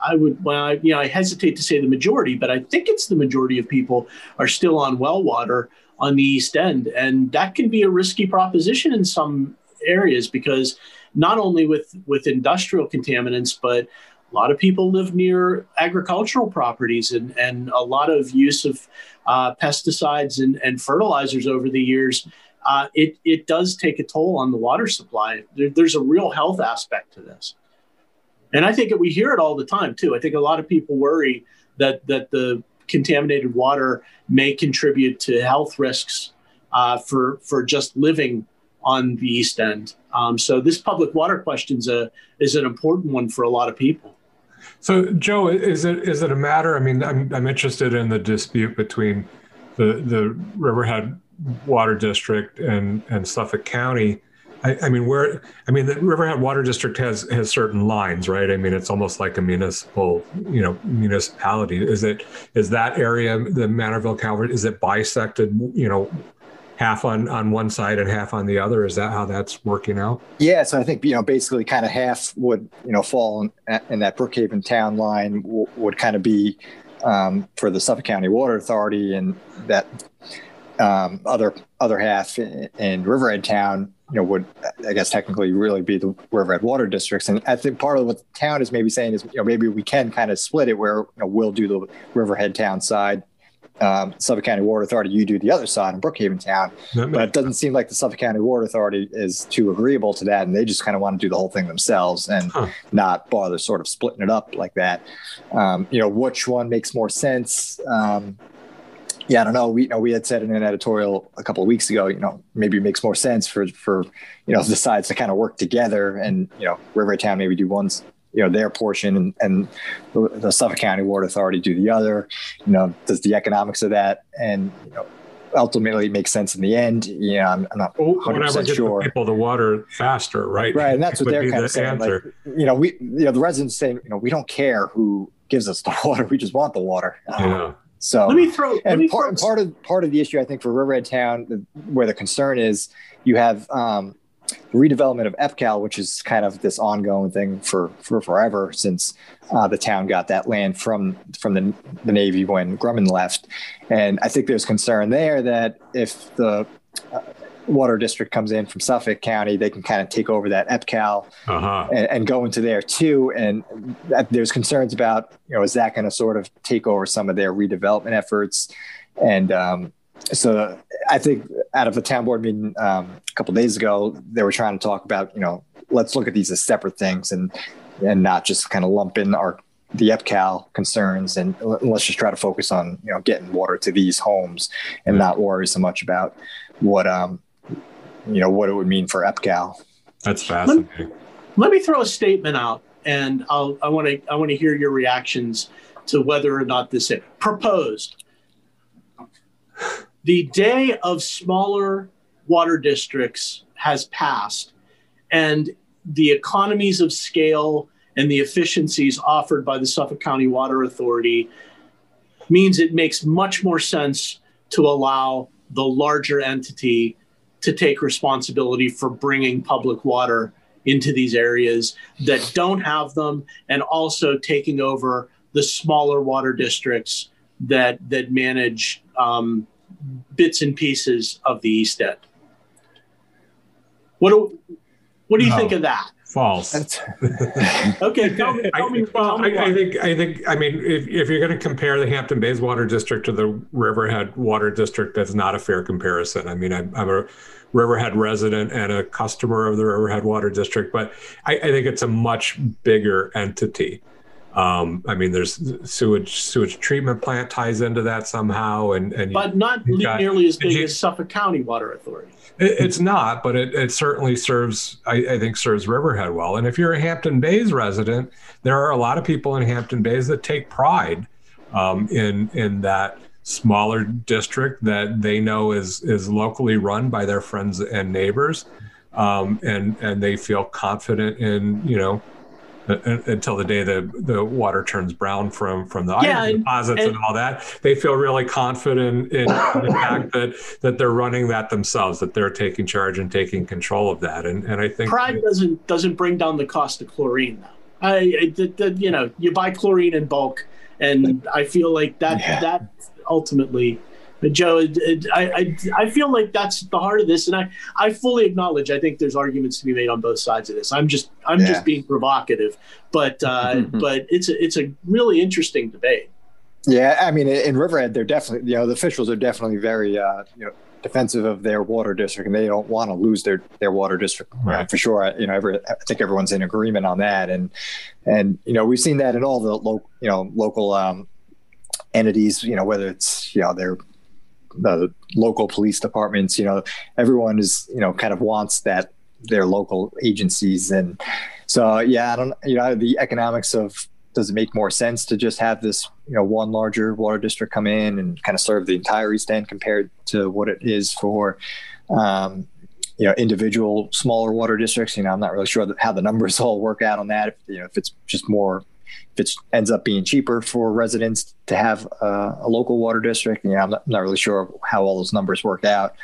I would, well, I, you know, I hesitate to say the majority, but I think it's the majority of people are still on well water on the East End. And that can be a risky proposition in some areas because not only with, with industrial contaminants, but a lot of people live near agricultural properties and, and a lot of use of uh, pesticides and, and fertilizers over the years. Uh, it, it does take a toll on the water supply. There, there's a real health aspect to this. And I think we hear it all the time too. I think a lot of people worry that that the contaminated water may contribute to health risks uh, for for just living on the East End. Um, so this public water question is a is an important one for a lot of people. So, Joe, is it is it a matter? I mean, I'm I'm interested in the dispute between the the Riverhead Water District and and Suffolk County. I, I, mean, where I mean, the Riverhead Water District has has certain lines, right? I mean, it's almost like a municipal, you know, municipality. Is it is that area the Manorville Calvert? Is it bisected? You know, half on on one side and half on the other. Is that how that's working out? Yeah, so I think you know basically kind of half would you know fall in, in that Brookhaven town line w- would kind of be um, for the Suffolk County Water Authority, and that um, other other half in, in Riverhead Town you know would I guess technically really be the Riverhead Water Districts, and I think part of what the town is maybe saying is you know maybe we can kind of split it where you know, we'll do the Riverhead Town side um, Suffolk County Water Authority, you do the other side in Brookhaven Town. But it doesn't seem like the Suffolk County Water Authority is too agreeable to that, and they just kind of want to do the whole thing themselves and huh. not bother sort of splitting it up like that. Um, you know, which one makes more sense? Um, yeah, I don't know. We you know we had said in an editorial a couple of weeks ago, you know, maybe it makes more sense for for you know the sides to kind of work together, and you know, River Town maybe do one you know their portion and, and the Suffolk County Water Authority do the other. You know, does the economics of that and you know ultimately make sense in the end? You know, I'm, I'm not 100 percent sure. people the water faster, right? Right, and that's what they're kind the of saying. Like, you know, we you know the residents saying, you know, we don't care who gives us the water, we just want the water. Yeah. So let me throw. And me part, throw. part of part of the issue, I think, for Riverhead Town, where the concern is, you have um, redevelopment of EPCAL, which is kind of this ongoing thing for, for forever since uh, the town got that land from from the, the Navy when Grumman left. And I think there's concern there that if the uh, water district comes in from Suffolk County, they can kind of take over that EPCAL uh-huh. and, and, go into there too. And that, there's concerns about, you know, is that going to sort of take over some of their redevelopment efforts? And um, so I think out of the town board meeting um, a couple days ago, they were trying to talk about, you know, let's look at these as separate things and and not just kind of lump in our the EPCAL concerns and let's just try to focus on you know getting water to these homes and not worry so much about what um you know what it would mean for EPCAL. That's fascinating. Let, let me throw a statement out, and I'll I want to I want to hear your reactions to whether or not this is proposed the day of smaller water districts has passed, and the economies of scale and the efficiencies offered by the Suffolk County Water Authority means it makes much more sense to allow the larger entity to take responsibility for bringing public water into these areas that don't have them and also taking over the smaller water districts that that manage um, bits and pieces of the East End. What do, what do you no. think of that? False. okay, tell me. Tell me, well, tell me I, I, think I think I mean if, if you're going to compare the Hampton Bays Water District to the Riverhead Water District, that's not a fair comparison. I mean, I'm, I'm a Riverhead resident and a customer of the Riverhead Water District, but I, I think it's a much bigger entity. Um, I mean, there's sewage sewage treatment plant ties into that somehow, and and but not got, nearly as big you, as Suffolk County Water Authority. It, it's not, but it, it certainly serves. I, I, think serves Riverhead well. And if you're a Hampton Bays resident, there are a lot of people in Hampton Bays that take pride um, in in that smaller district that they know is is locally run by their friends and neighbors, um, and and they feel confident in you know Uh, uh, until the day the the water turns brown from from the yeah, iron deposits and, and, all that. They feel really confident in, in the fact that that they're running that themselves, that they're taking charge and taking control of that. And and I think pride that, doesn't doesn't bring down the cost of chlorine. Though. I, I the, the, you know you buy chlorine in bulk, and I feel like that yeah. that ultimately but Joe, it, it, I, I, I feel like that's the heart of this, and I, I fully acknowledge. I think there's arguments to be made on both sides of this. I'm just I'm yeah. just being provocative, but uh, mm-hmm. but it's a, it's a really interesting debate. Yeah, I mean, in Riverhead, they're definitely you know the officials are definitely very uh, you know defensive of their water district, and they don't want to lose their their water district right. for sure. You know, every, I think everyone's in agreement on that, and and you know we've seen that in all the local you know local um, entities. You know, whether it's you know their the local police departments, you know, everyone is, you know, kind of wants that their local agencies. And so, yeah, I don't, you know, the economics of does it make more sense to just have this you know one larger water district come in and kind of serve the entire East End compared to what it is for um, you know individual smaller water districts? You know, I'm not really sure how the numbers all work out on that. If, you know, if it's just more if it ends up being cheaper for residents to have uh, a local water district, you know, I'm not, I'm not, really sure how all those numbers work out.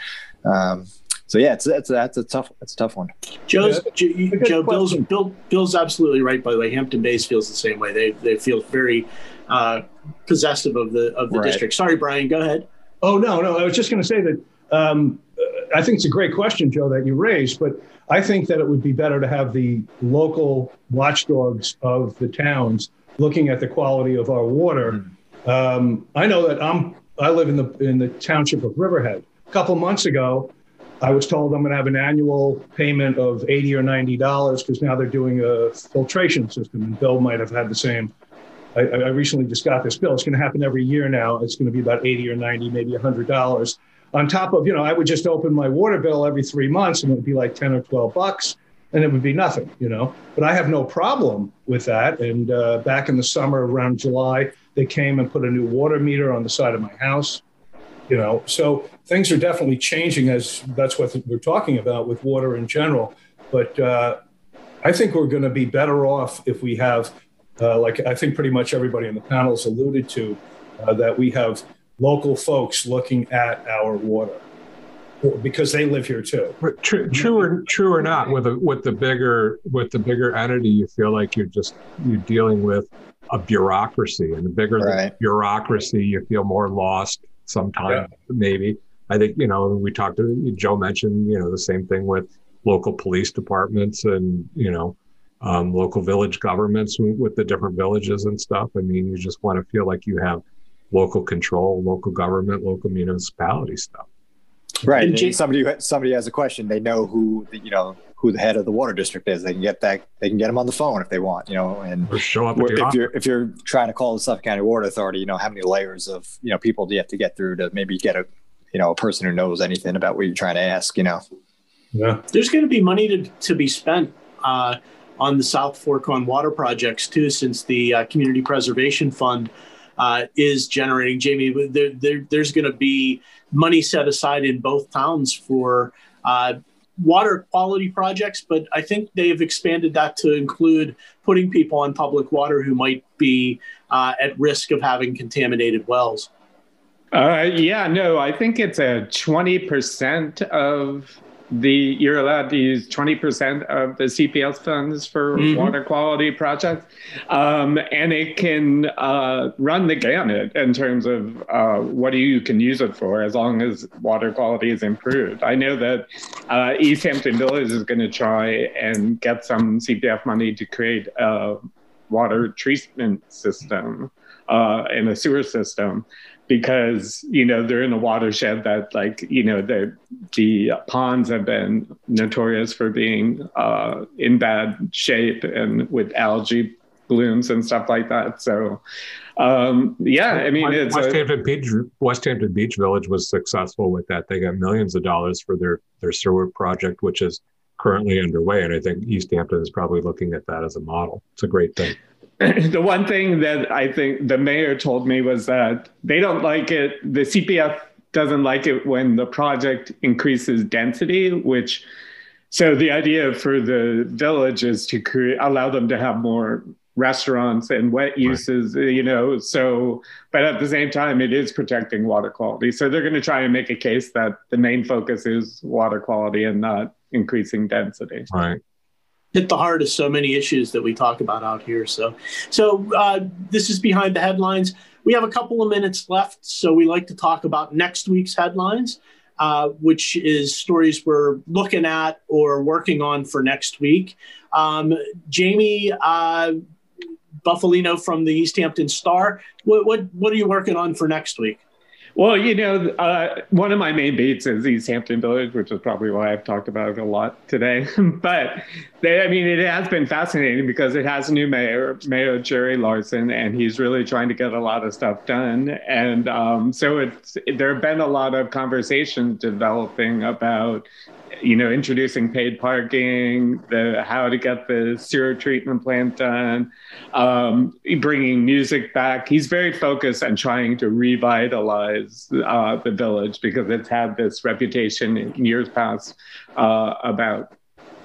Um, so yeah, it's that's that's a tough that's a tough one. Joe's yeah, Joe Bill's Bill Bill's absolutely right. By the way, Hampton Bays feels the same way. They they feel very uh, possessive of the of the right. district. Sorry, Brian, go ahead. Oh no, no, I was just going to say that um, I think it's a great question, Joe, that you raised. But I think that it would be better to have the local watchdogs of the towns looking at the quality of our water. Mm-hmm. Um, I know that I'm I live in the in the township of Riverhead. A couple months ago, I was told I'm going to have an annual payment of 80 or 90 dollars because now they're doing a filtration system, and Bill might have had the same. I, I, recently just got this bill. It's going to happen every year now. It's going to be about 80 or 90, maybe 100 dollars on top of you know I would just open my water bill every three months, and it would be like 10 or 12 bucks, and it would be nothing, you know. But I have no problem with that. And uh, back in the summer, around July, they came and put a new water meter on the side of my house you know so things are definitely changing as that's what we're talking about with water in general but uh, i think we're going to be better off if we have uh, like i think pretty much everybody in the panel has alluded to uh, that we have local folks looking at our water because they live here too. True, true or true or not, with a with the bigger with the bigger entity, you feel like you're just you're dealing with a bureaucracy, and the bigger right. the bureaucracy, you feel more lost sometimes. yeah. maybe. I think, you know, we talked to Joe mentioned, you know, the same thing with local police departments and, you know, um, local village governments with the different villages and stuff. I mean, you just want to feel like you have local control, local government, local municipality stuff. Right. And somebody somebody has a question, they know who the, you know who the head of the water district is. They can get that. They can get them on the phone if they want. You know, and or show up if you're if you're trying to call the Suffolk County Water Authority, you know how many layers of you know people do you have to get through to maybe get a you know a person who knows anything about what you're trying to ask. You know. Yeah. There's going to be money to to be spent. Uh, on the South Fork on water projects too, since the uh, Community Preservation Fund uh, is generating. Jamie, there, there, there's going to be money set aside in both towns for uh, water quality projects, but I think they've expanded that to include putting people on public water who might be uh, at risk of having contaminated wells. Uh, yeah, no, I think it's a 20% of the you're allowed to use 20% of the CPF funds for mm-hmm. water quality projects. Um, and it can uh, run the gamut in terms of uh, what you can use it for as long as water quality is improved. I know that uh, East Hampton Village is going to try and get some CPF money to create a water treatment system uh, and a sewer system because you know they're in a watershed that like you know the the ponds have been notorious for being uh, in bad shape and with algae blooms and stuff like that. So um, yeah, I mean, West, Westhampton Beach Westhampton Beach Village was successful with that. They got millions of dollars for their their sewer project, which is currently underway, and I think East Hampton is probably looking at that as a model. It's a great thing. the one thing that I think the mayor told me was that they don't like it. The CPF doesn't like it when the project increases density, which so the idea for the village is to create allow them to have more restaurants and wet uses right. you know so but at the same time it is protecting water quality so they're going to try and make a case that the main focus is water quality and not increasing density right hit the heart of so many issues that we talk about out here. So, so uh, this is behind the headlines. We have a couple of minutes left, so we like to talk about next week's headlines, uh, which is stories we're looking at or working on for next week. Um, Jamie uh, Bufalino from the East Hampton Star, what, what what are you working on for next week? Well, you know, uh, one of my main beats is East Hampton Village, which is probably why I've talked about it a lot today. but they, I mean, it has been fascinating because it has a new mayor, Mayor Jerry Larsen, and he's really trying to get a lot of stuff done. And um, so it's there have been a lot of conversations developing about you know, introducing paid parking, the how to get the sewer treatment plant done, um, bringing music back. He's very focused on trying to revitalize uh, the village because it's had this reputation in years past uh, about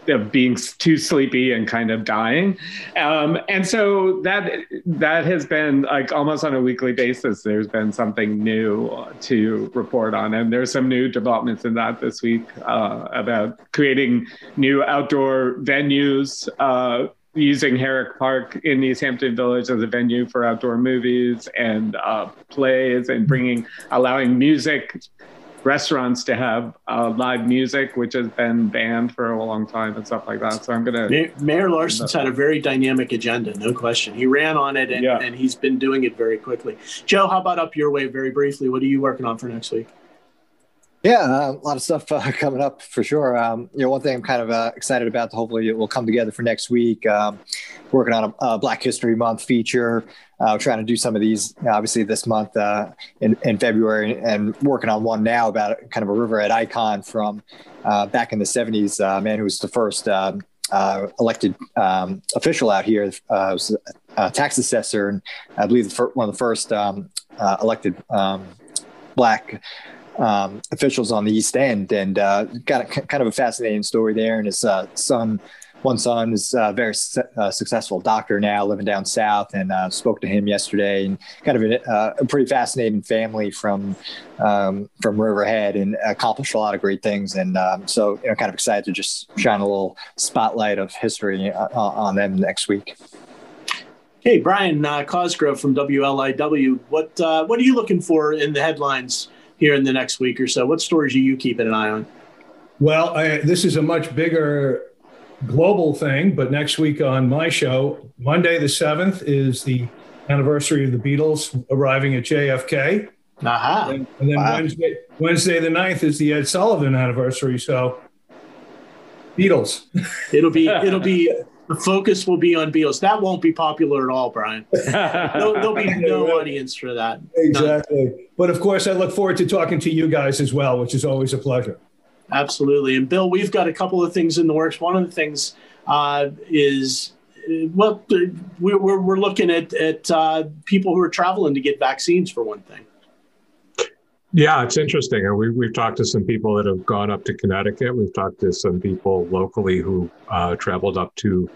of being too sleepy and kind of dying. Um, and so that that has been like almost on a weekly basis. There's been something new to report on, and there's some new developments in that this week uh, about creating new outdoor venues. Uh, using Herrick Park in East Hampton Village as a venue for outdoor movies and uh, plays, and bringing allowing music restaurants to have uh, live music, which has been banned for a long time and stuff like that. So I'm gonna. Mayor Larsen's had a very dynamic agenda, no question. He ran on it, and, yeah. and he's been doing it very quickly. Joe, how about up your way, very briefly? What are you working on for next week? Yeah, uh, a lot of stuff uh, coming up for sure. Um, you know, one thing I'm kind of uh, excited about. Hopefully, it will come together for next week. Um, working on a, a, Black History Month feature. Uh, trying to do some of these, obviously, this month uh, in, in February, and working on one now about kind of a Riverhead icon from uh, back in the '70s. A man who was the first um, elected um, official out here, was a tax assessor, and I believe one of the first um, elected black um, officials on the East End, and uh, got a, kind of a fascinating story there. And his uh, son, one son, is a very su- uh, successful doctor now, living down south, and uh, spoke to him yesterday. And kind of a, uh, a pretty fascinating family from um, from Riverhead, and accomplished a lot of great things. And um, so, you know, kind of excited to just shine a little spotlight of history uh, on them next week. Hey, Brian Cosgrove from WLIW. What what are you looking for in the headlines? Here in the next week or so? What stories are you keeping an eye on? Well, I, this is a much bigger global thing, but next week on my show, Monday the 7th, is the anniversary of the Beatles arriving at JFK. Uh-huh. And, and then wow. Wednesday, Wednesday the 9th is the Ed Sullivan anniversary. So Beatles. It'll be it'll be the focus will be on Beatles. That won't be popular at all, Brian. there'll, there'll, be no audience for that. Exactly. None. But of course, I look forward to talking to you guys as well, which is always a pleasure. Absolutely. And Bill, we've got a couple of things in the works. One of the things uh, is well, we're, we're looking at, at uh, people who are traveling to get vaccines for one thing. Yeah, it's interesting. And we, we've talked to some people that have gone up to Connecticut. We've talked to some people locally who uh, traveled up to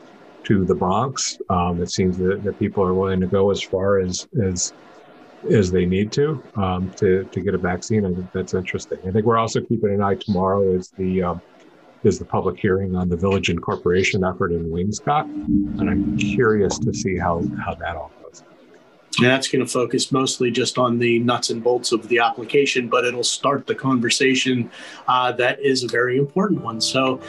to the Bronx. Um, it seems that, that people are willing to go as far as as as they need to um, to to get a vaccine. I think that's interesting. I think we're also keeping an eye tomorrow is the um, is the public hearing on the village incorporation effort in Wainscott, and I'm curious to see how how that all and that's going to focus mostly just on the nuts and bolts of the application, but it'll start the conversation uh, that is a very important one. So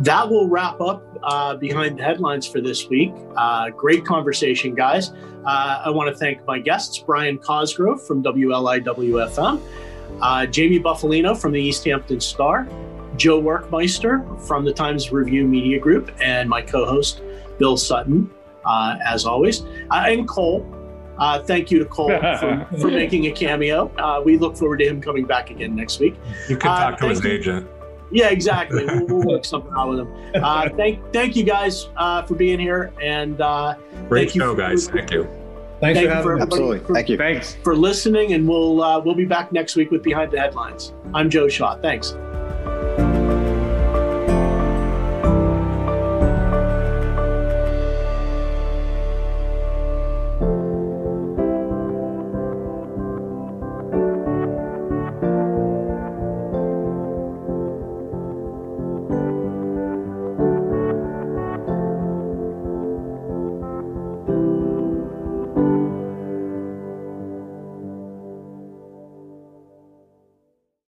that will wrap up uh, behind the headlines for this week. Uh, great conversation, guys. Uh, I want to thank my guests, Brian Cosgrove from WLIWFM, uh, Jamie Bufalino from the East Hampton Star, Joe Werkmeister from the Times Review Media Group, and my co host, Bill Sutton, uh, as always, and Cole uh, thank you to Cole for, for making a cameo. Uh, we look forward to him coming back again next week. You can talk uh, to his you. agent. Yeah, exactly. we'll, we'll, work something out with him. Uh, thank, thank you guys uh, for being here, and great show, for, guys. Thank you. Thanks thank for having me. Absolutely. For, thank you. Thanks for listening, and we'll we'll be back next week with Behind the Headlines. I'm Joe Shaw. Thanks.